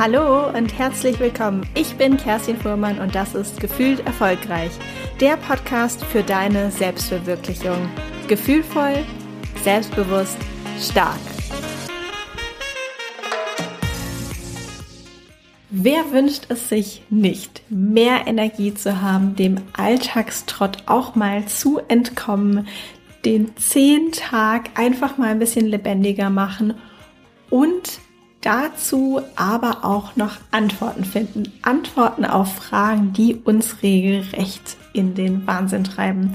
Hallo und herzlich willkommen. Ich bin Kerstin Fuhrmann und das ist Gefühlt Erfolgreich, der Podcast für deine Selbstverwirklichung. Gefühlvoll, selbstbewusst, stark. Wer wünscht es sich nicht, mehr Energie zu haben, dem Alltagstrott auch mal zu entkommen, den zehn Tag einfach mal ein bisschen lebendiger machen und dazu aber auch noch Antworten finden. Antworten auf Fragen, die uns regelrecht in den Wahnsinn treiben.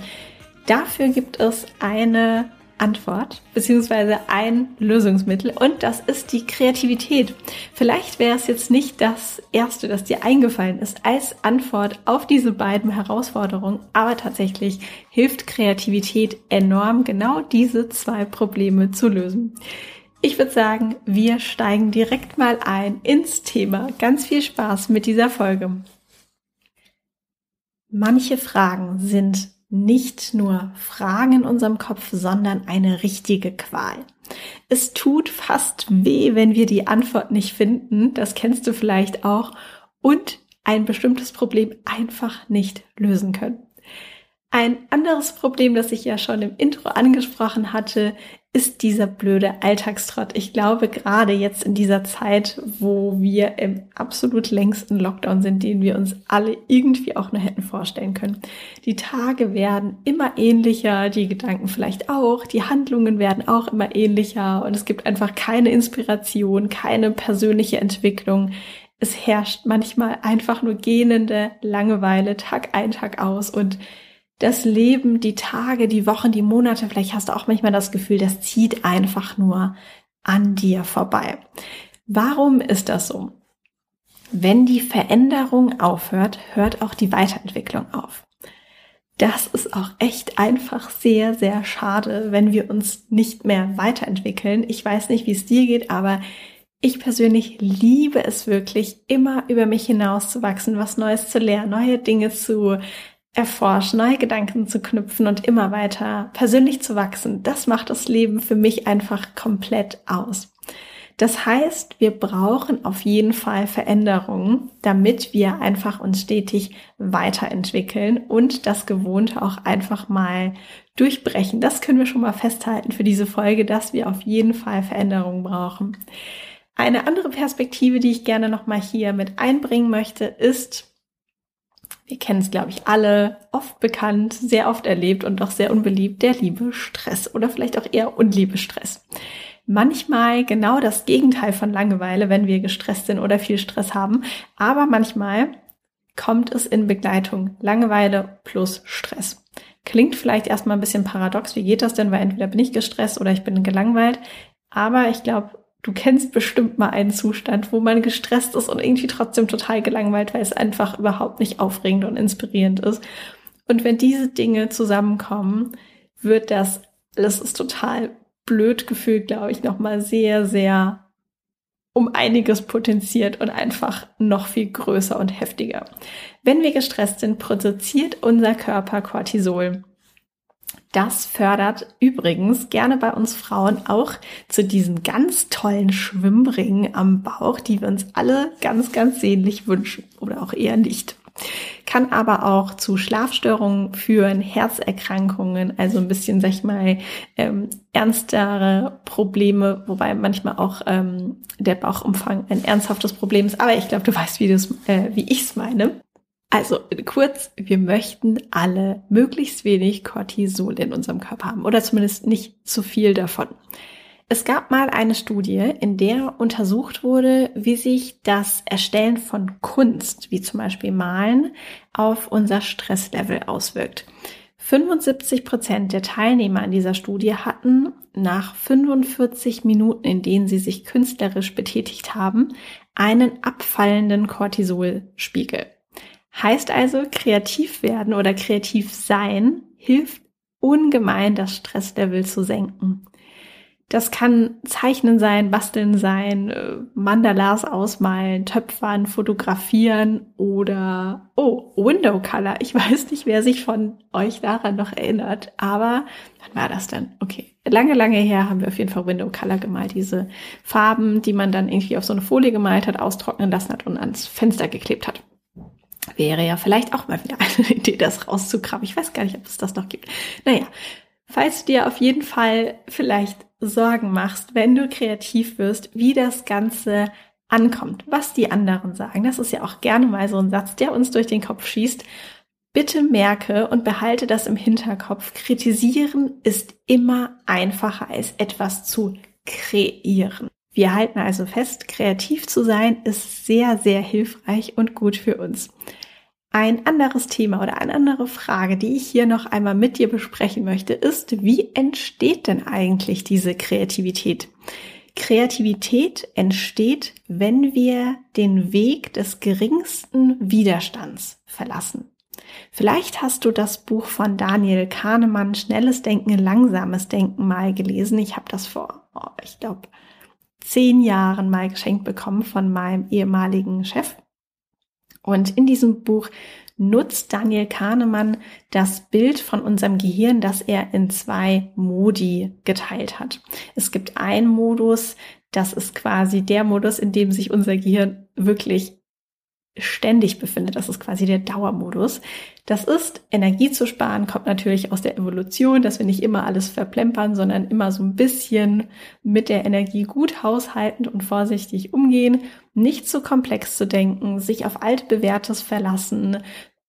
Dafür gibt es eine Antwort beziehungsweise ein Lösungsmittel und das ist die Kreativität. Vielleicht wäre es jetzt nicht das erste, das dir eingefallen ist als Antwort auf diese beiden Herausforderungen, aber tatsächlich hilft Kreativität enorm, genau diese zwei Probleme zu lösen. Ich würde sagen, wir steigen direkt mal ein ins Thema. Ganz viel Spaß mit dieser Folge. Manche Fragen sind nicht nur Fragen in unserem Kopf, sondern eine richtige Qual. Es tut fast weh, wenn wir die Antwort nicht finden, das kennst du vielleicht auch, und ein bestimmtes Problem einfach nicht lösen können. Ein anderes Problem, das ich ja schon im Intro angesprochen hatte, ist dieser blöde Alltagstrott. Ich glaube, gerade jetzt in dieser Zeit, wo wir im absolut längsten Lockdown sind, den wir uns alle irgendwie auch nur hätten vorstellen können. Die Tage werden immer ähnlicher, die Gedanken vielleicht auch, die Handlungen werden auch immer ähnlicher und es gibt einfach keine Inspiration, keine persönliche Entwicklung. Es herrscht manchmal einfach nur gähnende Langeweile Tag ein, Tag aus und das Leben, die Tage, die Wochen, die Monate, vielleicht hast du auch manchmal das Gefühl, das zieht einfach nur an dir vorbei. Warum ist das so? Wenn die Veränderung aufhört, hört auch die Weiterentwicklung auf. Das ist auch echt einfach sehr, sehr schade, wenn wir uns nicht mehr weiterentwickeln. Ich weiß nicht, wie es dir geht, aber ich persönlich liebe es wirklich, immer über mich hinaus zu wachsen, was Neues zu lernen, neue Dinge zu erforschen, neue Gedanken zu knüpfen und immer weiter persönlich zu wachsen. Das macht das Leben für mich einfach komplett aus. Das heißt, wir brauchen auf jeden Fall Veränderungen, damit wir einfach uns stetig weiterentwickeln und das Gewohnte auch einfach mal durchbrechen. Das können wir schon mal festhalten für diese Folge, dass wir auf jeden Fall Veränderungen brauchen. Eine andere Perspektive, die ich gerne noch mal hier mit einbringen möchte, ist, wir kennen es, glaube ich, alle, oft bekannt, sehr oft erlebt und auch sehr unbeliebt, der liebe Stress oder vielleicht auch eher unliebe Stress. Manchmal genau das Gegenteil von Langeweile, wenn wir gestresst sind oder viel Stress haben, aber manchmal kommt es in Begleitung. Langeweile plus Stress. Klingt vielleicht erstmal ein bisschen paradox, wie geht das denn, weil entweder bin ich gestresst oder ich bin gelangweilt, aber ich glaube, Du kennst bestimmt mal einen Zustand, wo man gestresst ist und irgendwie trotzdem total gelangweilt, weil es einfach überhaupt nicht aufregend und inspirierend ist. Und wenn diese Dinge zusammenkommen, wird das, das ist total blöd gefühlt, glaube ich, nochmal sehr, sehr um einiges potenziert und einfach noch viel größer und heftiger. Wenn wir gestresst sind, produziert unser Körper Cortisol. Das fördert übrigens gerne bei uns Frauen auch zu diesen ganz tollen Schwimmringen am Bauch, die wir uns alle ganz, ganz sehnlich wünschen oder auch eher nicht. Kann aber auch zu Schlafstörungen führen, Herzerkrankungen, also ein bisschen, sag ich mal, ähm, ernstere Probleme, wobei manchmal auch ähm, der Bauchumfang ein ernsthaftes Problem ist. Aber ich glaube, du weißt, wie, äh, wie ich es meine. Also kurz, wir möchten alle möglichst wenig Cortisol in unserem Körper haben oder zumindest nicht zu viel davon. Es gab mal eine Studie, in der untersucht wurde, wie sich das Erstellen von Kunst, wie zum Beispiel Malen, auf unser Stresslevel auswirkt. 75 Prozent der Teilnehmer an dieser Studie hatten nach 45 Minuten, in denen sie sich künstlerisch betätigt haben, einen abfallenden Cortisolspiegel. Heißt also, kreativ werden oder kreativ sein hilft ungemein, das Stresslevel zu senken. Das kann Zeichnen sein, Basteln sein, äh, Mandalas ausmalen, Töpfern, fotografieren oder, oh, Window Color. Ich weiß nicht, wer sich von euch daran noch erinnert, aber wann war das denn? Okay, lange, lange her haben wir auf jeden Fall Window Color gemalt. Diese Farben, die man dann irgendwie auf so eine Folie gemalt hat, austrocknen lassen hat und ans Fenster geklebt hat. Wäre ja vielleicht auch mal wieder eine Idee, das rauszukramen. Ich weiß gar nicht, ob es das noch gibt. Naja, falls du dir auf jeden Fall vielleicht Sorgen machst, wenn du kreativ wirst, wie das Ganze ankommt, was die anderen sagen. Das ist ja auch gerne mal so ein Satz, der uns durch den Kopf schießt. Bitte merke und behalte das im Hinterkopf. Kritisieren ist immer einfacher als etwas zu kreieren. Wir halten also fest, kreativ zu sein ist sehr, sehr hilfreich und gut für uns. Ein anderes Thema oder eine andere Frage, die ich hier noch einmal mit dir besprechen möchte, ist, wie entsteht denn eigentlich diese Kreativität? Kreativität entsteht, wenn wir den Weg des geringsten Widerstands verlassen. Vielleicht hast du das Buch von Daniel Kahnemann, Schnelles Denken, Langsames Denken mal gelesen. Ich habe das vor, oh, ich glaube, zehn Jahren mal geschenkt bekommen von meinem ehemaligen Chef. Und in diesem Buch nutzt Daniel Kahnemann das Bild von unserem Gehirn, das er in zwei Modi geteilt hat. Es gibt einen Modus, das ist quasi der Modus, in dem sich unser Gehirn wirklich ständig befindet. Das ist quasi der Dauermodus. Das ist, Energie zu sparen, kommt natürlich aus der Evolution, dass wir nicht immer alles verplempern, sondern immer so ein bisschen mit der Energie gut haushaltend und vorsichtig umgehen, nicht zu komplex zu denken, sich auf altbewährtes verlassen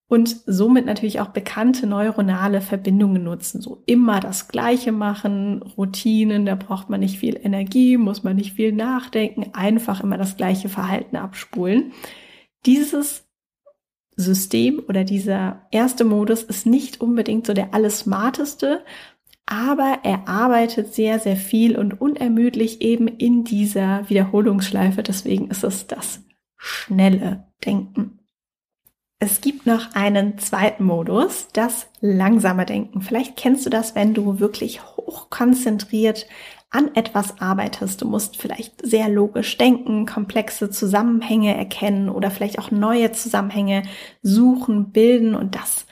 und somit natürlich auch bekannte neuronale Verbindungen nutzen. So immer das Gleiche machen, Routinen, da braucht man nicht viel Energie, muss man nicht viel nachdenken, einfach immer das gleiche Verhalten abspulen. Dieses System oder dieser erste Modus ist nicht unbedingt so der alles smarteste, aber er arbeitet sehr, sehr viel und unermüdlich eben in dieser Wiederholungsschleife. Deswegen ist es das schnelle Denken. Es gibt noch einen zweiten Modus, das langsame Denken. Vielleicht kennst du das, wenn du wirklich hochkonzentriert an etwas arbeitest. Du musst vielleicht sehr logisch denken, komplexe Zusammenhänge erkennen oder vielleicht auch neue Zusammenhänge suchen, bilden und das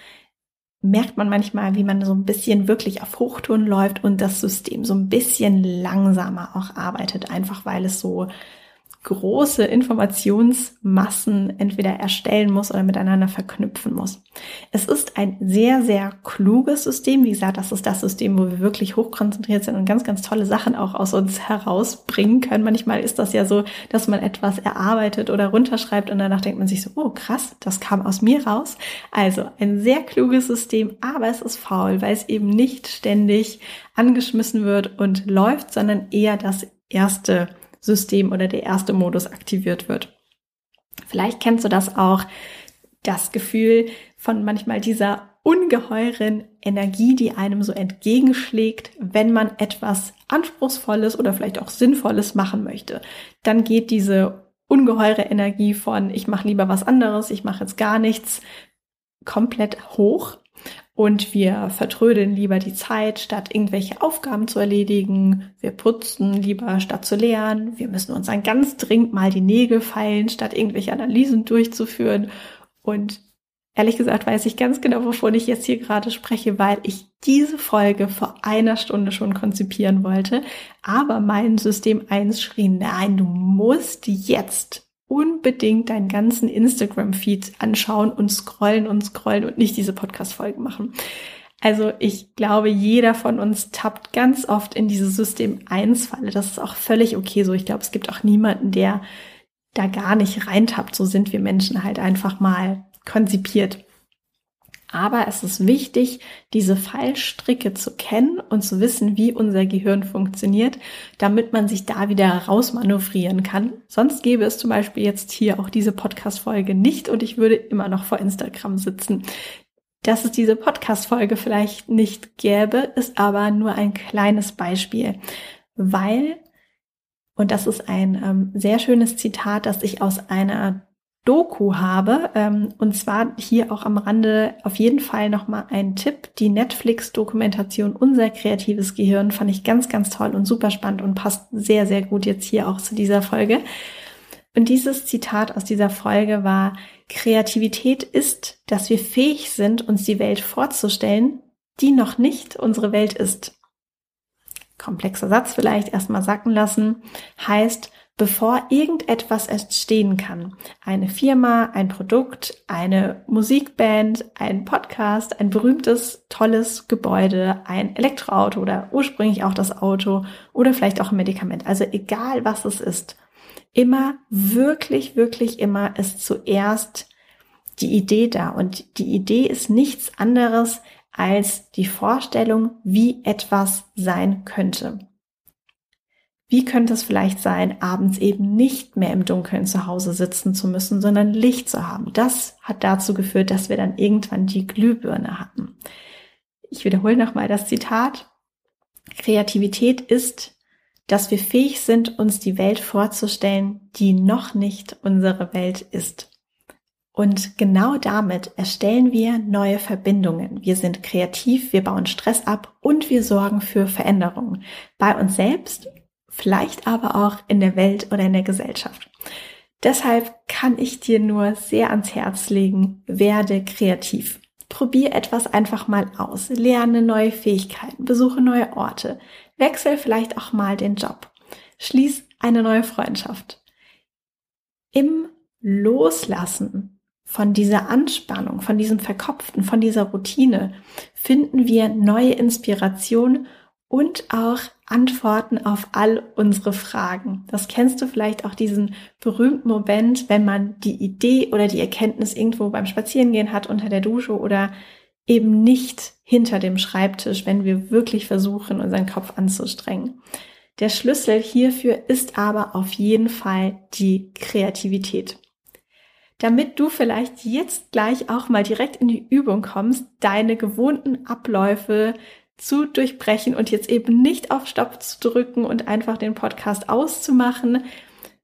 merkt man manchmal, wie man so ein bisschen wirklich auf Hochtouren läuft und das System so ein bisschen langsamer auch arbeitet, einfach weil es so große Informationsmassen entweder erstellen muss oder miteinander verknüpfen muss. Es ist ein sehr, sehr kluges System. Wie gesagt, das ist das System, wo wir wirklich hochkonzentriert sind und ganz, ganz tolle Sachen auch aus uns herausbringen können. Manchmal ist das ja so, dass man etwas erarbeitet oder runterschreibt und danach denkt man sich so, oh krass, das kam aus mir raus. Also ein sehr kluges System, aber es ist faul, weil es eben nicht ständig angeschmissen wird und läuft, sondern eher das erste System oder der erste Modus aktiviert wird. Vielleicht kennst du das auch, das Gefühl von manchmal dieser ungeheuren Energie, die einem so entgegenschlägt, wenn man etwas Anspruchsvolles oder vielleicht auch Sinnvolles machen möchte. Dann geht diese ungeheure Energie von ich mache lieber was anderes, ich mache jetzt gar nichts, komplett hoch und wir vertrödeln lieber die Zeit, statt irgendwelche Aufgaben zu erledigen. Wir putzen lieber, statt zu lernen. Wir müssen uns dann ganz dringend mal die Nägel feilen, statt irgendwelche Analysen durchzuführen. Und ehrlich gesagt weiß ich ganz genau, wovon ich jetzt hier gerade spreche, weil ich diese Folge vor einer Stunde schon konzipieren wollte. Aber mein System 1 schrie, nein, du musst jetzt unbedingt deinen ganzen Instagram-Feed anschauen und scrollen und scrollen und nicht diese Podcast-Folgen machen. Also ich glaube, jeder von uns tappt ganz oft in diese System 1-Falle. Das ist auch völlig okay so. Ich glaube, es gibt auch niemanden, der da gar nicht reintappt. So sind wir Menschen halt einfach mal konzipiert. Aber es ist wichtig, diese Fallstricke zu kennen und zu wissen, wie unser Gehirn funktioniert, damit man sich da wieder rausmanövrieren kann. Sonst gäbe es zum Beispiel jetzt hier auch diese Podcast-Folge nicht und ich würde immer noch vor Instagram sitzen. Dass es diese Podcast-Folge vielleicht nicht gäbe, ist aber nur ein kleines Beispiel, weil, und das ist ein ähm, sehr schönes Zitat, das ich aus einer Doku habe. Ähm, und zwar hier auch am Rande auf jeden Fall nochmal ein Tipp. Die Netflix-Dokumentation Unser kreatives Gehirn fand ich ganz, ganz toll und super spannend und passt sehr, sehr gut jetzt hier auch zu dieser Folge. Und dieses Zitat aus dieser Folge war, Kreativität ist, dass wir fähig sind, uns die Welt vorzustellen, die noch nicht unsere Welt ist. Komplexer Satz vielleicht erstmal sacken lassen, heißt, bevor irgendetwas entstehen kann. Eine Firma, ein Produkt, eine Musikband, ein Podcast, ein berühmtes, tolles Gebäude, ein Elektroauto oder ursprünglich auch das Auto oder vielleicht auch ein Medikament. Also egal was es ist. Immer, wirklich, wirklich immer ist zuerst die Idee da. Und die Idee ist nichts anderes als die Vorstellung, wie etwas sein könnte. Wie könnte es vielleicht sein, abends eben nicht mehr im Dunkeln zu Hause sitzen zu müssen, sondern Licht zu haben? Das hat dazu geführt, dass wir dann irgendwann die Glühbirne hatten. Ich wiederhole nochmal das Zitat. Kreativität ist, dass wir fähig sind, uns die Welt vorzustellen, die noch nicht unsere Welt ist. Und genau damit erstellen wir neue Verbindungen. Wir sind kreativ, wir bauen Stress ab und wir sorgen für Veränderungen bei uns selbst vielleicht aber auch in der Welt oder in der Gesellschaft. Deshalb kann ich dir nur sehr ans Herz legen, werde kreativ. Probier etwas einfach mal aus, lerne neue Fähigkeiten, besuche neue Orte, wechsel vielleicht auch mal den Job, schließ eine neue Freundschaft. Im Loslassen von dieser Anspannung, von diesem Verkopften, von dieser Routine finden wir neue Inspiration und auch Antworten auf all unsere Fragen. Das kennst du vielleicht auch diesen berühmten Moment, wenn man die Idee oder die Erkenntnis irgendwo beim Spazierengehen hat unter der Dusche oder eben nicht hinter dem Schreibtisch, wenn wir wirklich versuchen, unseren Kopf anzustrengen. Der Schlüssel hierfür ist aber auf jeden Fall die Kreativität. Damit du vielleicht jetzt gleich auch mal direkt in die Übung kommst, deine gewohnten Abläufe zu durchbrechen und jetzt eben nicht auf Stopp zu drücken und einfach den Podcast auszumachen,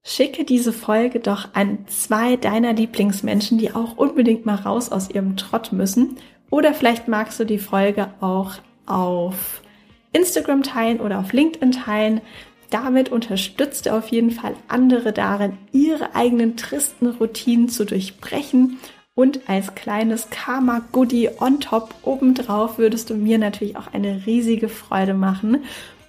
schicke diese Folge doch an zwei deiner Lieblingsmenschen, die auch unbedingt mal raus aus ihrem Trott müssen. Oder vielleicht magst du die Folge auch auf Instagram teilen oder auf LinkedIn teilen. Damit unterstützt du auf jeden Fall andere darin, ihre eigenen tristen Routinen zu durchbrechen und als kleines Karma-Goodie on top obendrauf würdest du mir natürlich auch eine riesige Freude machen.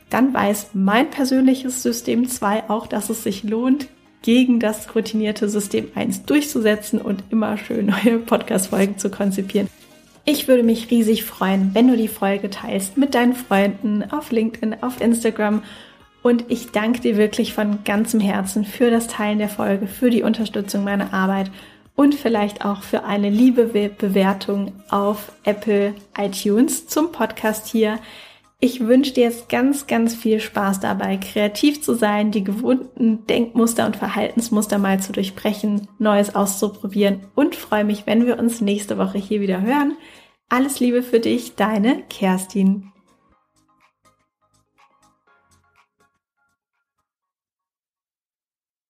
Dann weiß mein persönliches System 2 auch, dass es sich lohnt, gegen das routinierte System 1 durchzusetzen und immer schön neue Podcast-Folgen zu konzipieren. Ich würde mich riesig freuen, wenn du die Folge teilst mit deinen Freunden auf LinkedIn, auf Instagram. Und ich danke dir wirklich von ganzem Herzen für das Teilen der Folge, für die Unterstützung meiner Arbeit und vielleicht auch für eine liebe Bewertung auf Apple iTunes zum Podcast hier. Ich wünsche dir jetzt ganz, ganz viel Spaß dabei, kreativ zu sein, die gewohnten Denkmuster und Verhaltensmuster mal zu durchbrechen, Neues auszuprobieren und freue mich, wenn wir uns nächste Woche hier wieder hören. Alles Liebe für dich, deine Kerstin.